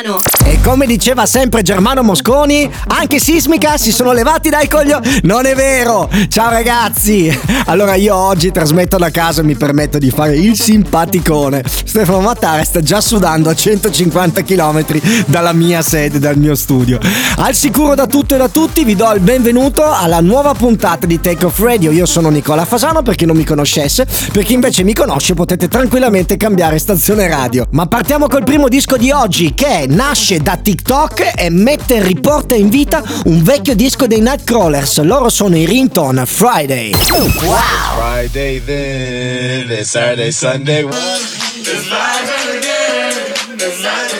Fasano E come diceva sempre Germano Mosconi Anche Sismica si sono levati dai coglioni Non è vero. Ciao ragazzi. Allora io oggi trasmetto da casa e mi permetto di fare il simpaticone. Stefano Mattare sta già sudando a 150 km dalla mia sede, dal mio studio. Al sicuro da tutto e da tutti vi do il benvenuto alla nuova puntata di Take Off Radio. Io sono Nicola Fasano per chi non mi conoscesse. Per chi invece mi conosce potete tranquillamente cambiare stazione radio. Ma partiamo col primo disco di oggi che nasce da TikTok e mette e riporta in vita un vecchio disco dei Nightcrawlers. Loro sono i Ringtone Friday. Wow! Friday then, it's Saturday, Sunday. It's Friday again, it's Saturday, Sunday.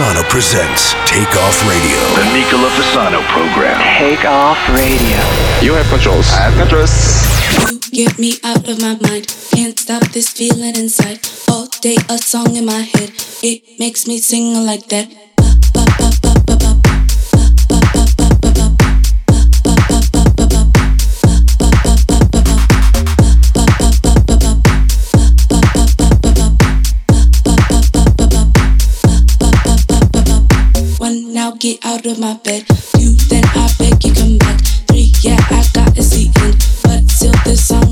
Fasano presents Take Off Radio. The Nicola Fasano program. Take Off Radio. You have controls. I have controls. You get me out of my mind. Can't stop this feeling inside. All day a song in my head. It makes me sing like that. Get out of my bed. Two, then I beg you come back. Three, yeah, I got a seat in, but still this song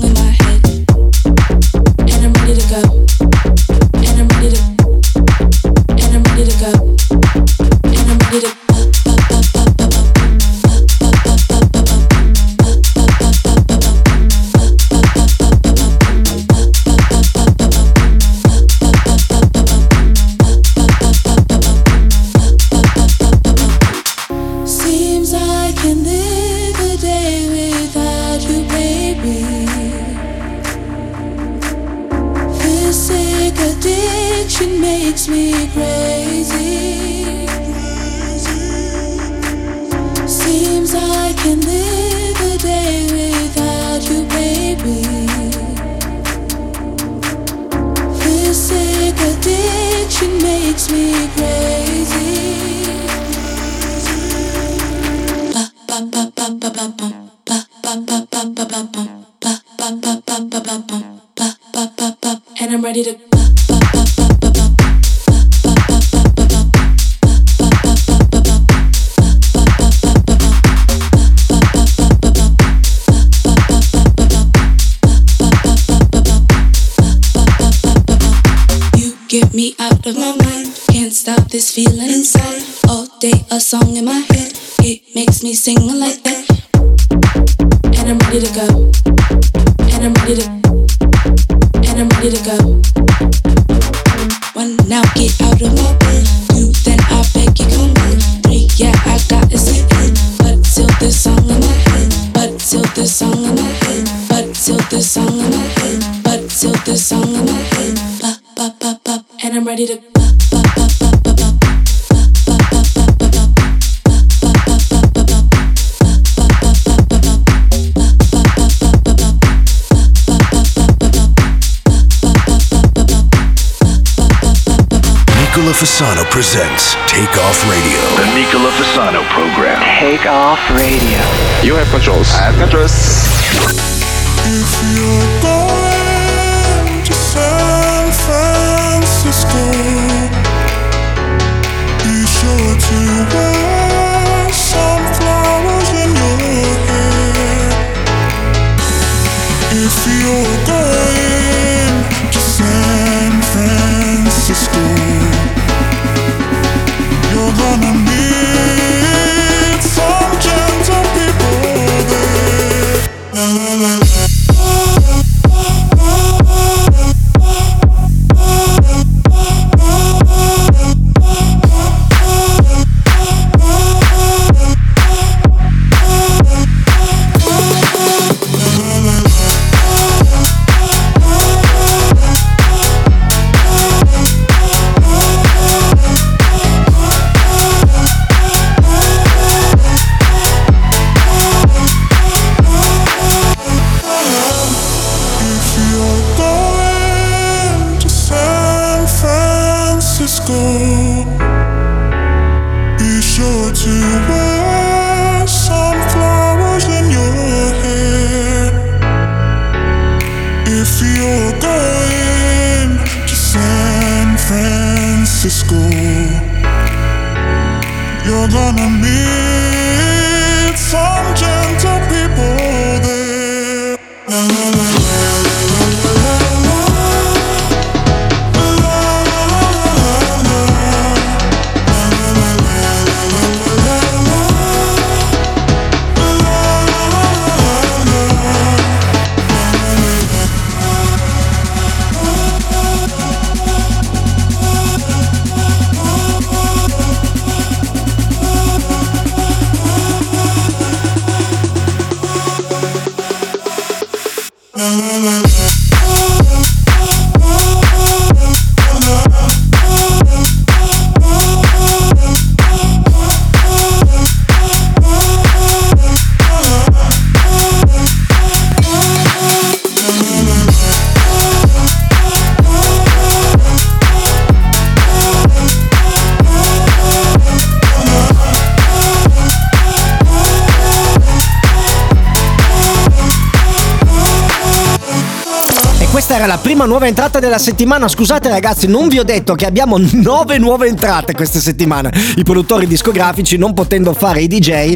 It makes me crazy. Seems I can live a day without you, baby. This sick addiction makes me crazy. This feeling inside. All day a song in my head. It makes me sing like that. And I'm ready to go. And I'm ready to. And I'm ready to go. One now get out of my bed. Two then I beg you come in. Three yeah I got sit in. But till this song in my head. But till this song in my head. But till this song in my head. But till this song in my head. Ba ba ba ba. And I'm ready to. Nicola Fasano presents Take Off Radio. The Nicola Fasano program. Take off radio. You have controls. I have controls. If you're going to San Francisco, be sure to wear some flowers in your hair. If you're an enemy nuova entrata della settimana. Scusate ragazzi, non vi ho detto che abbiamo nove nuove entrate questa settimana. I produttori discografici, non potendo fare i DJ,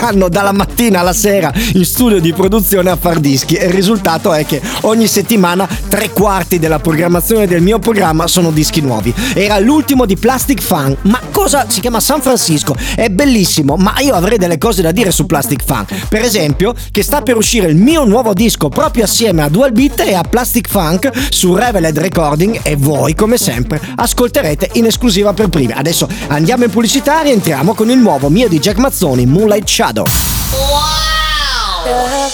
stanno dalla mattina alla sera in studio di produzione a far dischi. E il risultato è che ogni settimana tre quarti della programmazione del mio programma sono dischi nuovi. Era l'ultimo di Plastic Fun. Ma cosa si chiama San Francisco? È bellissimo, ma io avrei delle cose da dire su Plastic Fun. Per esempio, che sta per uscire il mio nuovo disco proprio assieme a Dual Beat e a Plastic Funk su Reveled Recording e voi, come sempre, ascolterete in esclusiva per primi. Adesso andiamo in pubblicità e entriamo con il nuovo mio di Jack Mazzoni, Moonlight Shadow. The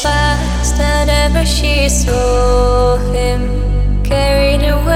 fast and ever she saw him, carried away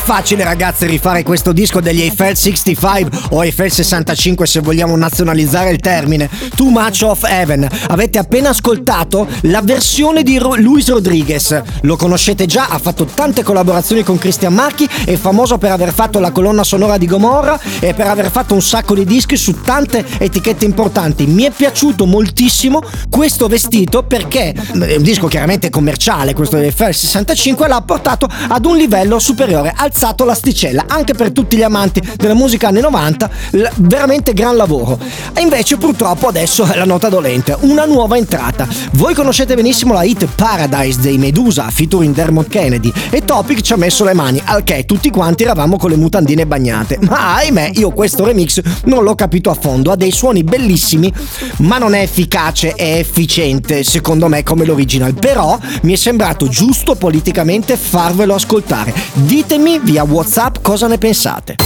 facile ragazzi rifare questo disco degli Eiffel 65 o Eiffel 65 se vogliamo nazionalizzare il termine. Too Much of Heaven. Avete appena ascoltato la versione di Ro- Luis Rodriguez. Lo conoscete già, ha fatto tante collaborazioni con Christian Marchi, è famoso per aver fatto la colonna sonora di Gomorra e per aver fatto un sacco di dischi su tante etichette importanti. Mi è piaciuto moltissimo questo vestito perché è un disco chiaramente commerciale, questo di Eiffel 65 l'ha portato ad un livello superiore, ha alzato l'asticella anche per tutti gli amanti della musica anni 90, l- veramente gran lavoro. E invece purtroppo adesso è la nota dolente, una nuova entrata. Voi conoscete benissimo la hit Paradise dei Medusa featuring Dermot Kennedy e Topic ci ha messo le mani, al che tutti quanti eravamo con le mutandine bagnate. Ma ahimè, io questo remix non l'ho capito a fondo, ha dei suoni bellissimi, ma non è efficace e efficiente secondo me come l'original. Però mi è sembrato giusto politicamente farvelo ascoltare. Ditemi via WhatsApp cosa ne pensate.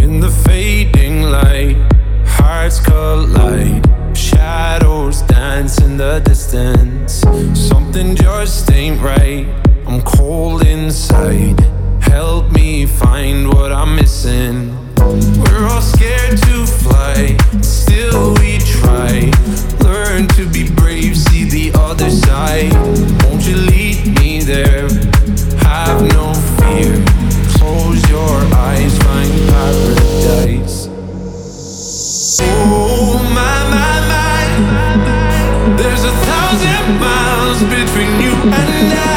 In the fading light, hearts collide. Shadows dance in the distance. Something just ain't right. I'm cold inside. Help me find what I'm missing. We're all scared to fly, still we fight. Learn to be brave, see the other side. Won't you lead me there? Have no fear. Close your eyes, find paradise. Oh my my my, there's a thousand miles between you and I.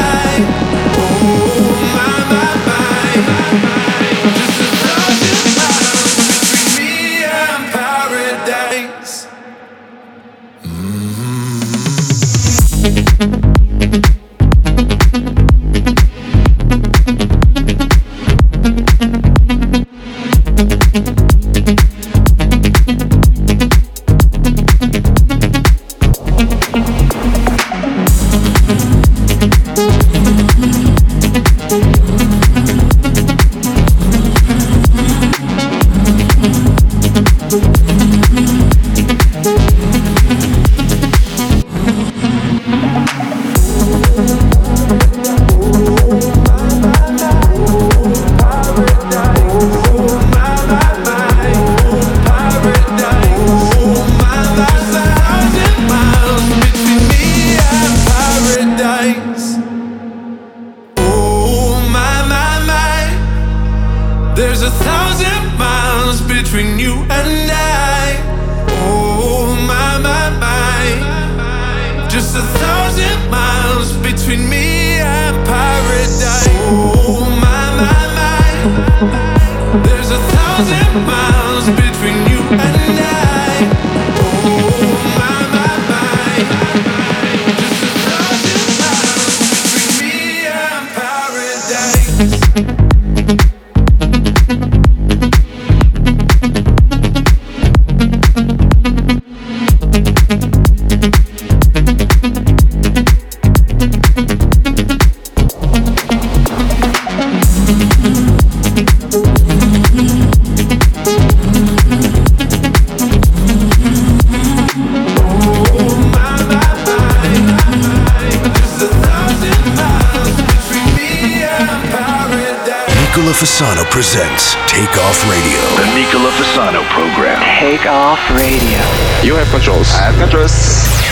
Nicola Fasano presents Take Off Radio. The Nicola Fasano program. Take Off Radio. You have controls. I have controls.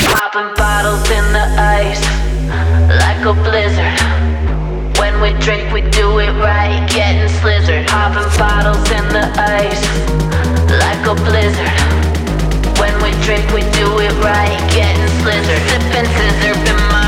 Popping bottles in the ice like a blizzard. When we drink, we do it right. Getting slizzard. Popping bottles in the ice like a blizzard. When we drink, we do it right. Getting slizzard. Sipping scissor in my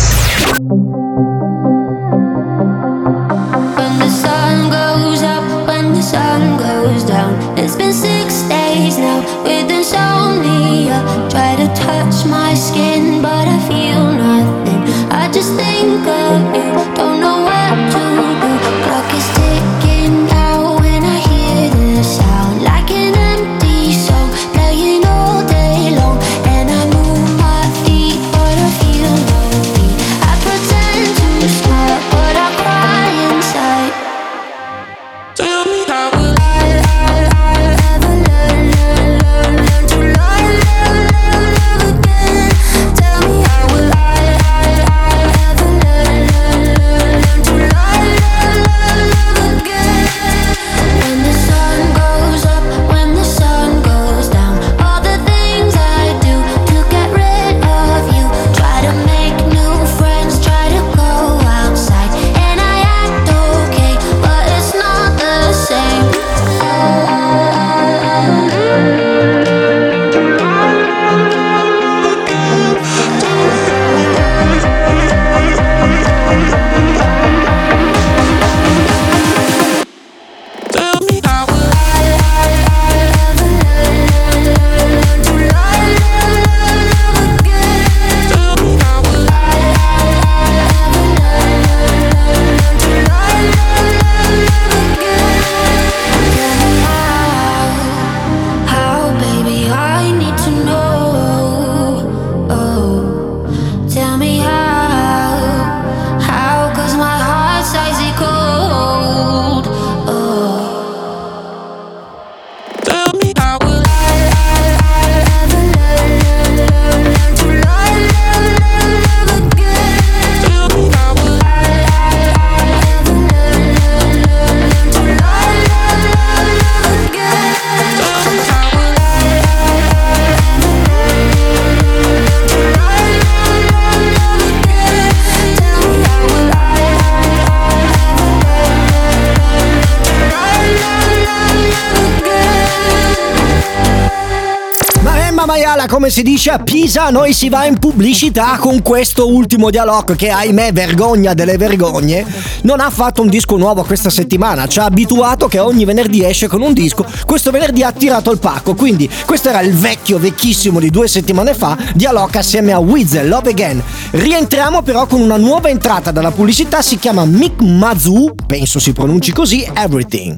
come si dice a Pisa, noi si va in pubblicità con questo ultimo dialogo che ahimè vergogna delle vergogne, non ha fatto un disco nuovo questa settimana, ci ha abituato che ogni venerdì esce con un disco, questo venerdì ha tirato il pacco, quindi questo era il vecchio vecchissimo di due settimane fa, dialoga assieme a Weasel, Love Again. Rientriamo però con una nuova entrata dalla pubblicità, si chiama Mick Mazu, penso si pronunci così, Everything.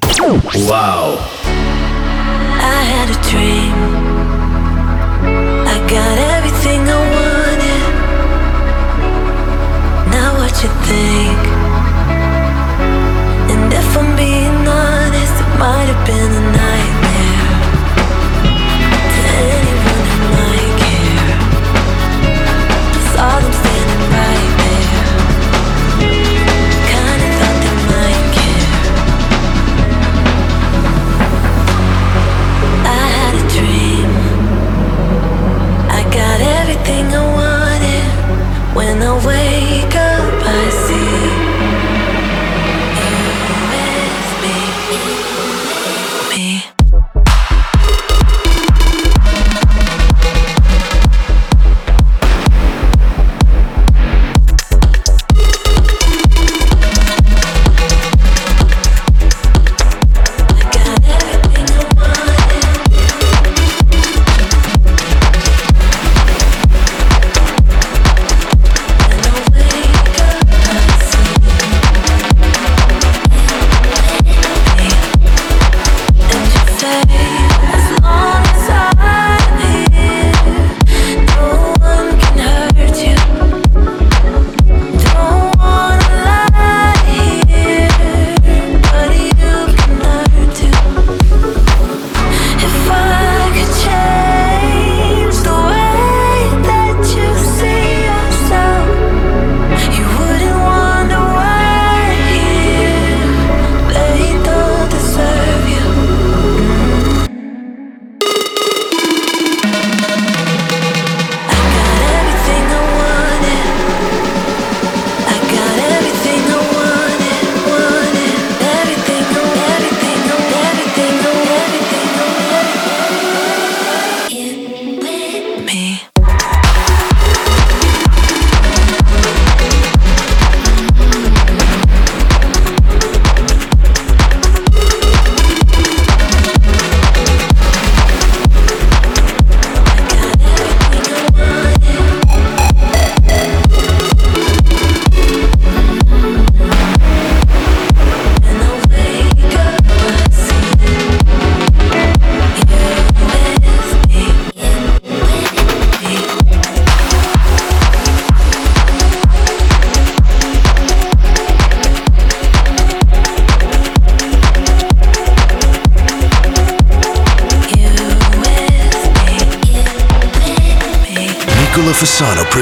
Wow. I had a dream Might have been the night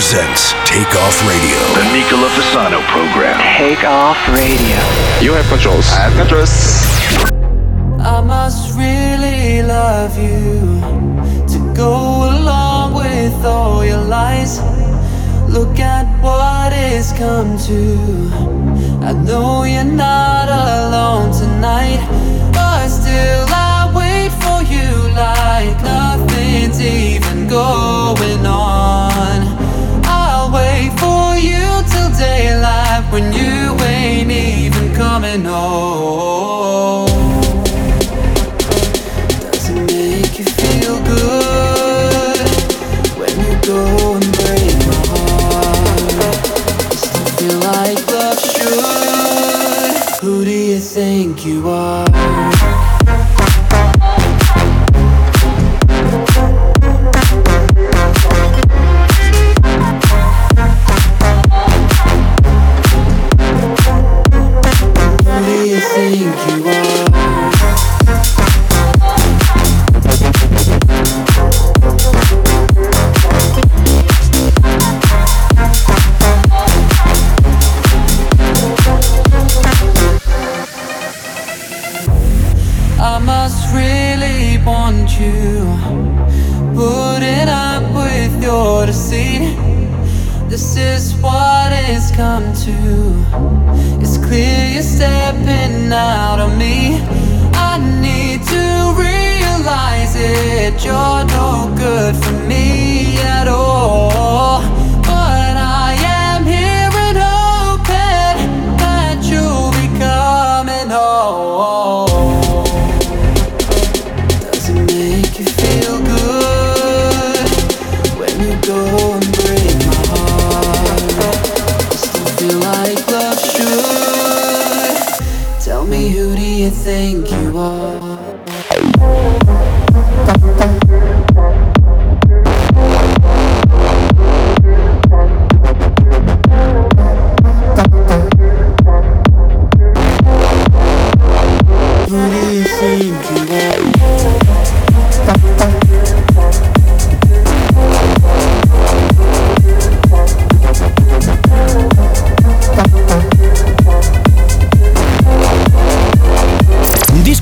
presents Take Off Radio. The Nicola Fasano program. Take off radio. You have controls. I have controls. I must really love you to go along with all your lies. Look at what it's come to. I know you're not alone tonight, but still I wait for you like nothing's even going on. Daylight when you ain't even coming home.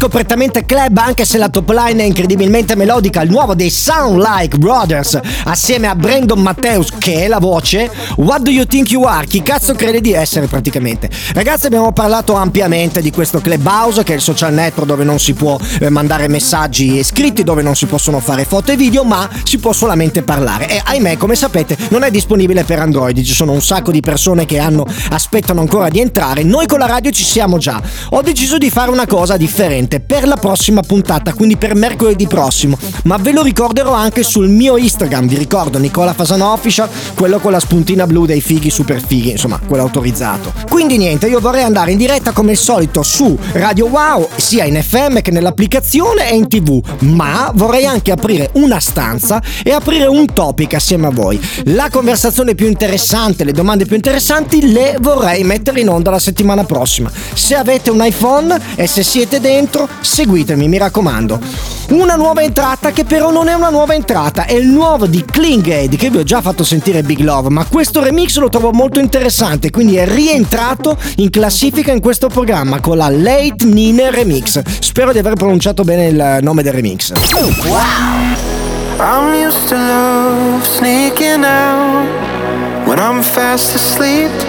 Prettamente club anche se la top line è incredibilmente melodica, il nuovo dei Sound Like Brothers assieme a Brandon Matthews che è la voce. What do you think you are? Chi cazzo crede di essere praticamente? Ragazzi abbiamo parlato ampiamente di questo Clubhouse che è il social network dove non si può eh, mandare messaggi scritti, dove non si possono fare foto e video ma si può solamente parlare. E ahimè come sapete non è disponibile per Android, ci sono un sacco di persone che hanno, aspettano ancora di entrare, noi con la radio ci siamo già, ho deciso di fare una cosa differente per la prossima puntata, quindi per mercoledì prossimo, ma ve lo ricorderò anche sul mio Instagram, vi ricordo Nicola Fasano Official, quello con la spuntina blu dei fighi super fighi, insomma, quello autorizzato. Quindi niente, io vorrei andare in diretta come al solito su Radio Wow, sia in FM che nell'applicazione e in TV, ma vorrei anche aprire una stanza e aprire un topic assieme a voi. La conversazione più interessante, le domande più interessanti le vorrei mettere in onda la settimana prossima. Se avete un iPhone e se siete dentro, seguitemi, mi raccomando. Una nuova entrata che però non è una nuova entrata, è il nuovo di Klingade che vi ho già fatto sentire Big Love, ma questo remix lo trovo molto interessante, quindi è rientrato in classifica in questo programma con la Late Nine Remix. Spero di aver pronunciato bene il nome del remix. I'm used to love sneaking out when I'm fast asleep.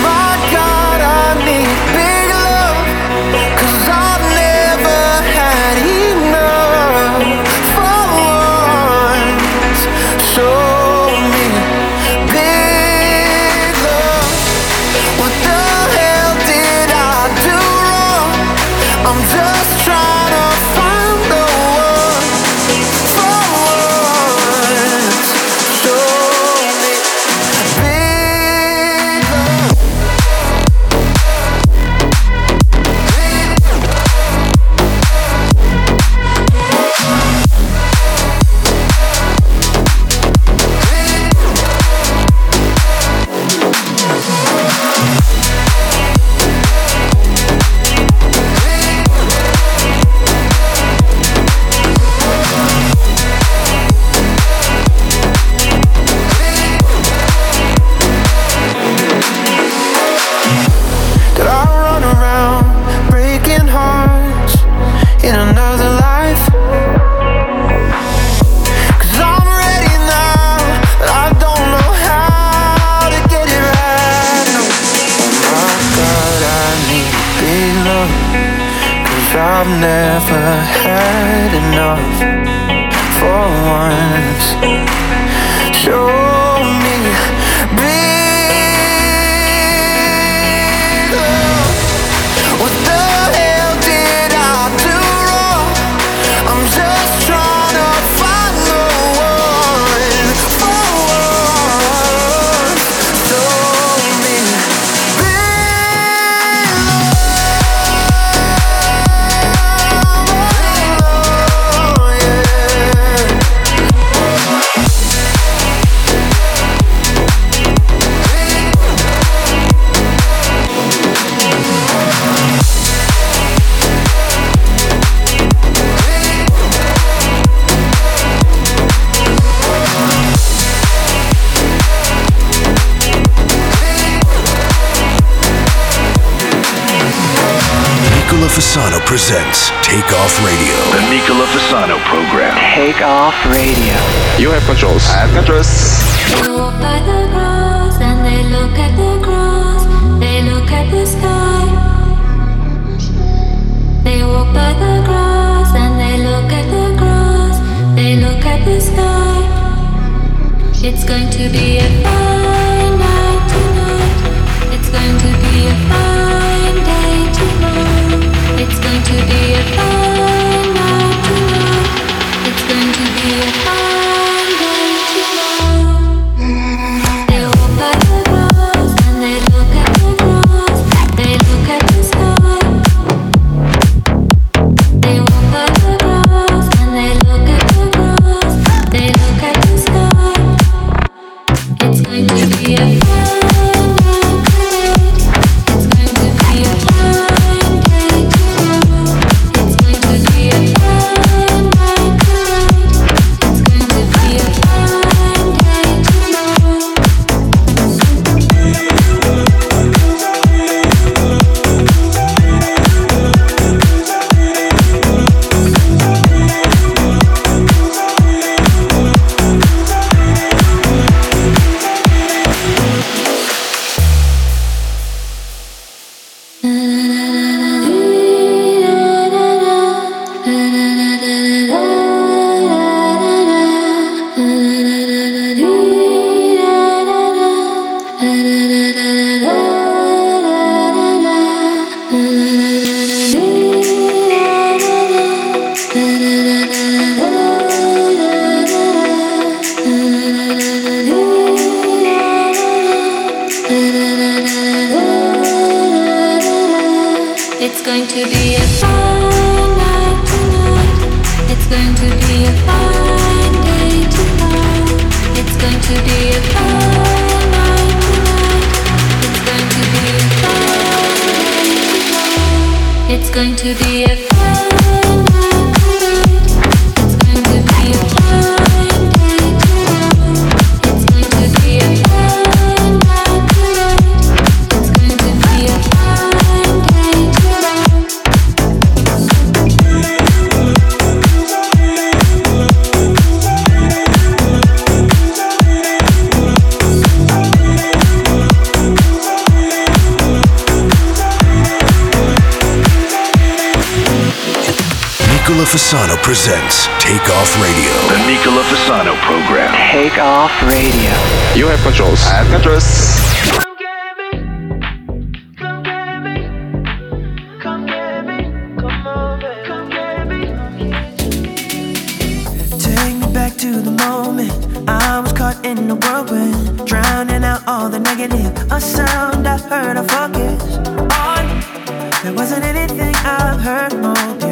Fasano presents Take Off Radio. The Nicola Fasano program. Take Off Radio. You have controls. I have controls. They walk by the and they look at the. They look at the sky. They walk by the and they look at the. They look at the sky. It's going to be a fun. it's going to to the moment. I was caught in the whirlwind, drowning out all the negative. A sound I heard, I focused on. There wasn't anything I've heard more.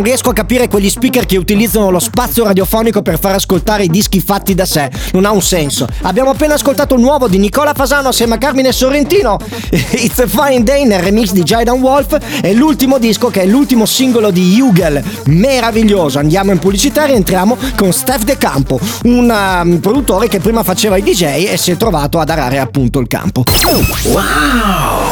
Non riesco a capire quegli speaker che utilizzano lo spazio radiofonico per far ascoltare i dischi fatti da sé. Non ha un senso. Abbiamo appena ascoltato il nuovo di Nicola Fasano assieme a Carmine Sorrentino. It's a Fine Day nel remix di Jaidan Wolf. E l'ultimo disco che è l'ultimo singolo di Hugel. Meraviglioso. Andiamo in pubblicità e rientriamo con Steph De Campo, un um, produttore che prima faceva i DJ e si è trovato ad arare appunto il campo. Wow!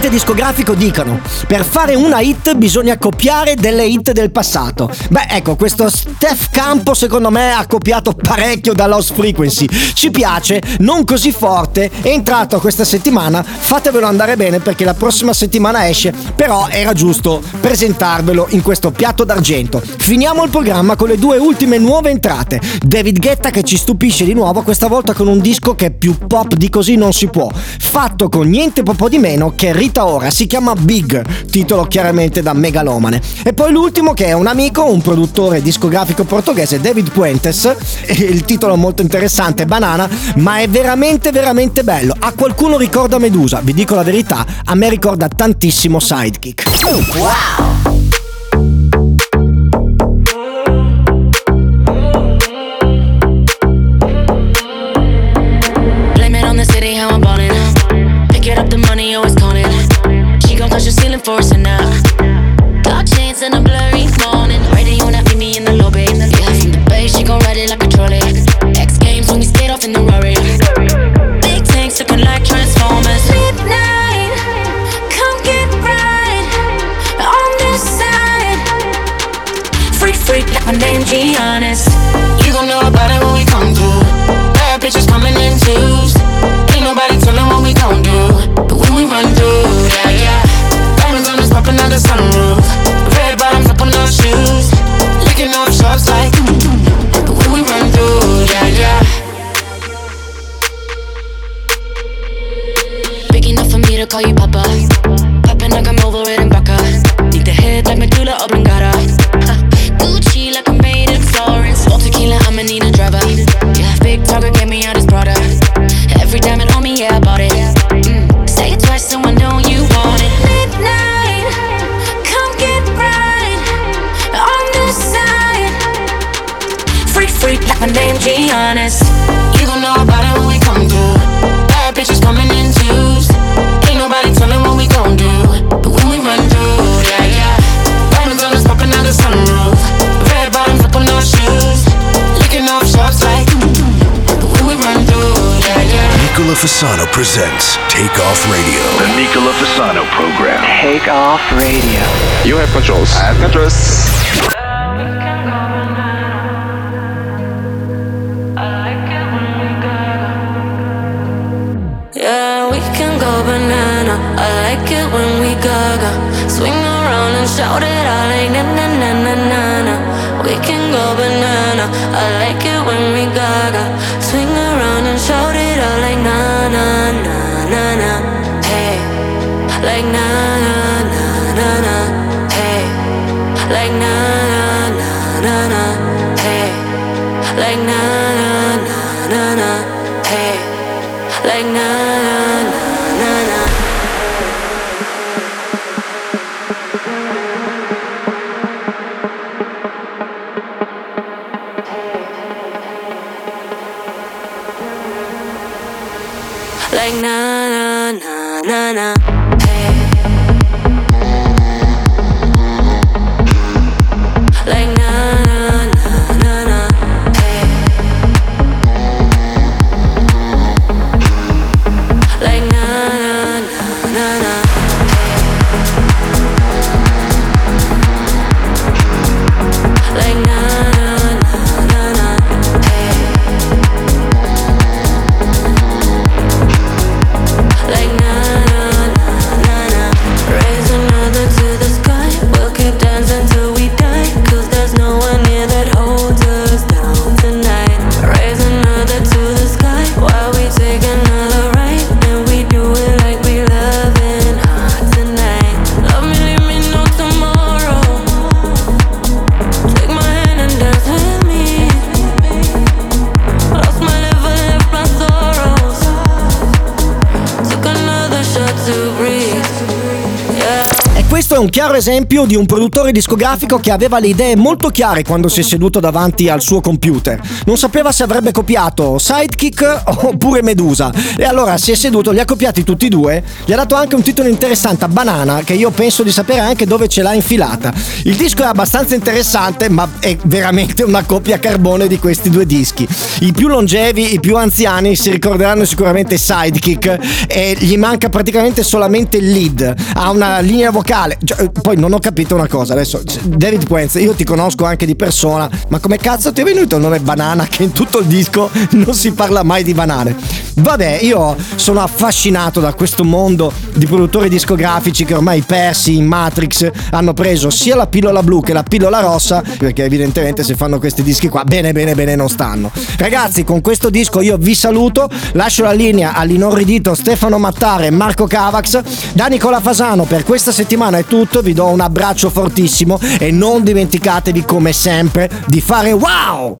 Nell'ambiente discografico dicono per fare una hit bisogna copiare delle hit del passato. Beh, ecco, questo Steph Campo secondo me ha copiato parecchio da Lost Frequency. Ci piace, non così forte, è entrato questa settimana, fatevelo andare bene perché la prossima settimana esce, però era giusto presentarvelo in questo piatto d'argento. Finiamo il programma con le due ultime nuove entrate. David Guetta che ci stupisce di nuovo, questa volta con un disco che più pop di così non si può, fatto con niente po' di meno che Rita Ora, si chiama Big, titolo chiaramente da megalomane. E poi l'ultimo che è un amico, un produttore discografico portoghese, David Puentes, il titolo molto interessante, Banana, ma è veramente veramente bello. A qualcuno ricorda Medusa, vi dico la verità, a me ricorda tantissimo Sidekick. Wow! Fasano presents Take Off Radio. The Nicola Fasano program. Take off radio. You have controls. I have controls. Yeah, we can go banana. I like it when we gaga. Swing around and shout it out like na na na na na na. We can go banana. I like Não chiaro esempio di un produttore discografico che aveva le idee molto chiare quando si è seduto davanti al suo computer. Non sapeva se avrebbe copiato Sidekick oppure Medusa. E allora si è seduto, li ha copiati tutti e due, gli ha dato anche un titolo interessante a Banana, che io penso di sapere anche dove ce l'ha infilata. Il disco è abbastanza interessante, ma è veramente una copia carbone di questi due dischi. I più longevi, i più anziani si ricorderanno sicuramente Sidekick e gli manca praticamente solamente il lead. Ha una linea vocale. Poi non ho capito una cosa adesso. David Puenz, io ti conosco anche di persona, ma come cazzo ti è venuto il nome Banana che in tutto il disco non si parla mai di banane? Vabbè, io sono affascinato da questo mondo di produttori discografici che ormai persi in Matrix hanno preso sia la pillola blu che la pillola rossa, perché evidentemente se fanno questi dischi qua bene bene bene non stanno. Ragazzi, con questo disco io vi saluto, lascio la linea all'inorridito Stefano Mattare e Marco Cavax. Da Nicola Fasano per questa settimana è tutto, vi do un abbraccio fortissimo e non dimenticatevi come sempre di fare wow!